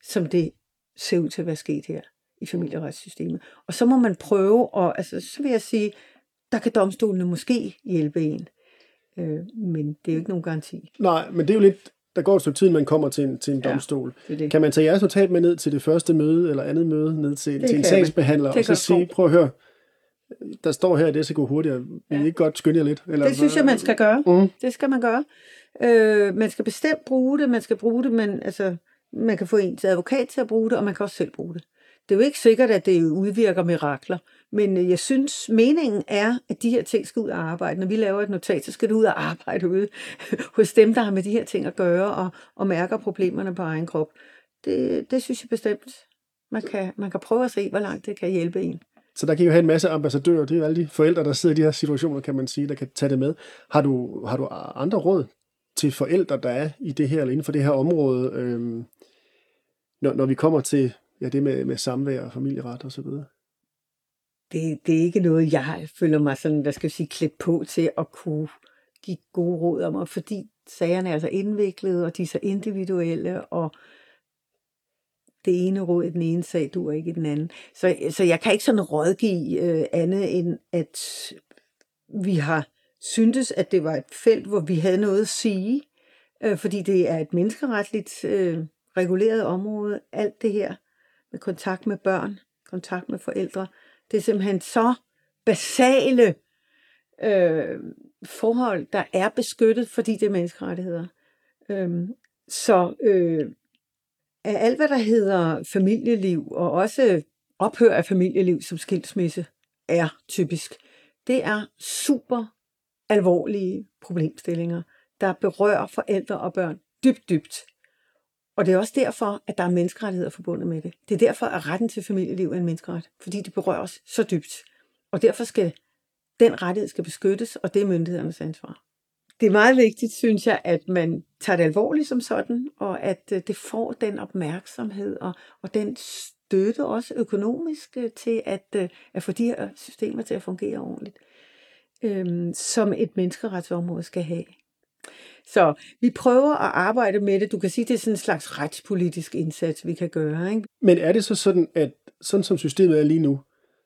B: som det ser ud til at være sket her i familieretssystemet. Og så må man prøve, og altså, så vil jeg sige, der kan domstolene måske hjælpe en. Øh, men det er jo ikke nogen garanti.
A: Nej, men det er jo lidt, der går et stykke tid, man kommer til en, til en ja, domstol. Det det. Kan man tage jeres notat med ned til det første møde, eller andet møde, ned til, til en sagsbehandler, og så sige, prøv at høre, der står her, at det skal gå hurtigere. Ja. I ikke godt skynde jer lidt?
B: Eller, det synes jeg, man skal gøre. Mm. Det skal man gøre. Øh, man skal bestemt bruge det, man skal bruge det, men altså, man kan få en til advokat til at bruge det, og man kan også selv bruge det. Det er jo ikke sikkert, at det udvirker mirakler, men øh, jeg synes, meningen er, at de her ting skal ud og arbejde. Når vi laver et notat, så skal det ud og arbejde ude hos dem, der har med de her ting at gøre, og, og mærker problemerne på egen krop. Det, det synes jeg bestemt, man kan, man kan prøve at se, hvor langt det kan hjælpe en.
A: Så der kan jo have en masse ambassadører, det er jo alle de forældre, der sidder i de her situationer, kan man sige, der kan tage det med. Har du, har du andre råd til forældre, der er i det her, eller inden for det her område, øhm, når, når vi kommer til ja, det med, med samvær og familieret og så videre?
B: Det, det er ikke noget, jeg føler mig sådan, hvad skal jeg sige, klædt på til at kunne give gode råd om, fordi sagerne er så indviklede, og de er så individuelle, og det ene råd i den ene sag, du er ikke i den anden. Så, så jeg kan ikke sådan rådgive øh, andet end, at vi har syntes, at det var et felt, hvor vi havde noget at sige, øh, fordi det er et menneskeretligt øh, reguleret område, alt det her med kontakt med børn, kontakt med forældre. Det er simpelthen så basale øh, forhold, der er beskyttet, fordi det er menneskerettigheder. Øh, så øh, af alt, hvad der hedder familieliv, og også ophør af familieliv som skilsmisse, er typisk. Det er super alvorlige problemstillinger, der berører forældre og børn dybt, dybt. Og det er også derfor, at der er menneskerettigheder forbundet med det. Det er derfor, at retten til familieliv er en menneskeret, fordi det berører os så dybt. Og derfor skal den rettighed skal beskyttes, og det er myndighedernes ansvar. Det er meget vigtigt, synes jeg, at man tager det alvorligt som sådan, og at øh, det får den opmærksomhed og, og den støtte også økonomisk øh, til at, øh, at få de her systemer til at fungere ordentligt, øhm, som et menneskeretsområde skal have. Så vi prøver at arbejde med det. Du kan sige, det er sådan en slags retspolitisk indsats, vi kan gøre. Ikke?
A: Men er det så sådan, at sådan som systemet er lige nu,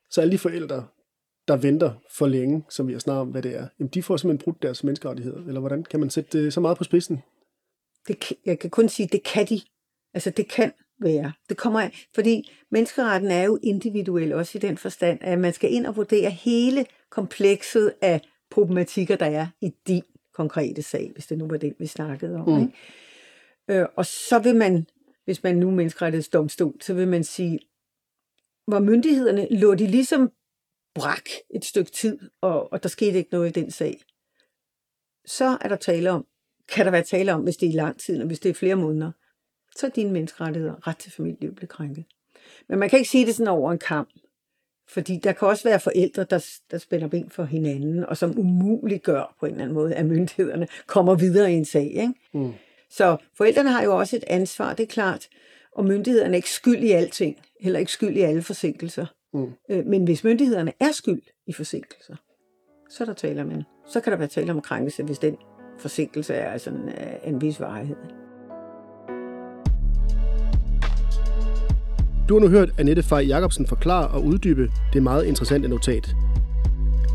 A: så alle de forældre, der venter for længe, som vi har snakket om, hvad det er, jamen de får simpelthen brudt deres menneskerettigheder? Eller hvordan kan man sætte det så meget på spidsen?
B: Det, jeg kan kun sige, det kan de. Altså det kan være. Det kommer af, fordi menneskeretten er jo individuel, også i den forstand, at man skal ind og vurdere hele komplekset af problematikker, der er i din konkrete sag, hvis det nu var det, vi snakkede om. Mm. Ikke? Øh, og så vil man, hvis man nu menneskerettighedsdomstol, så vil man sige, hvor myndighederne lå de ligesom brak et stykke tid, og, og der skete ikke noget i den sag. Så er der tale om, kan der være tale om, hvis det er i lang tid, og hvis det er flere måneder, så er dine menneskerettigheder ret til familieliv blevet krænket. Men man kan ikke sige det sådan over en kamp. Fordi der kan også være forældre, der, der spænder ben for hinanden, og som umuligt gør på en eller anden måde, at myndighederne kommer videre i en sag. Ikke? Mm. Så forældrene har jo også et ansvar, det er klart, og myndighederne er ikke skyld i alting, heller ikke skyld i alle forsinkelser. Mm. Øh, men hvis myndighederne er skyld i forsinkelser, så er der tale om en, så kan der være tale om krænkelse, hvis den forsinkelse er sådan af en vis varighed.
A: Du har nu hørt Annette Fej Jacobsen forklare og uddybe det meget interessante notat.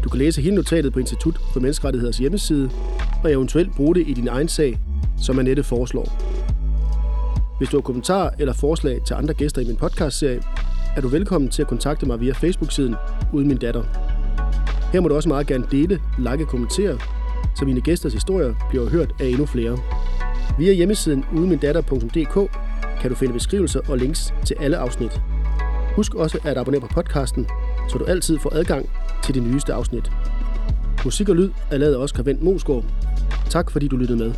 A: Du kan læse hele notatet på Institut for Menneskerettigheders hjemmeside, og eventuelt bruge det i din egen sag, som Annette foreslår. Hvis du har kommentarer eller forslag til andre gæster i min podcastserie, er du velkommen til at kontakte mig via Facebook-siden Uden Min Datter. Her må du også meget gerne dele, like og kommentere, så mine gæsters historier bliver hørt af endnu flere. Via hjemmesiden udenmindatter.dk kan du finde beskrivelser og links til alle afsnit. Husk også at abonnere på podcasten, så du altid får adgang til de nyeste afsnit. Musik og lyd er lavet af Oscar Vendt Mosgaard. Tak fordi du lyttede med.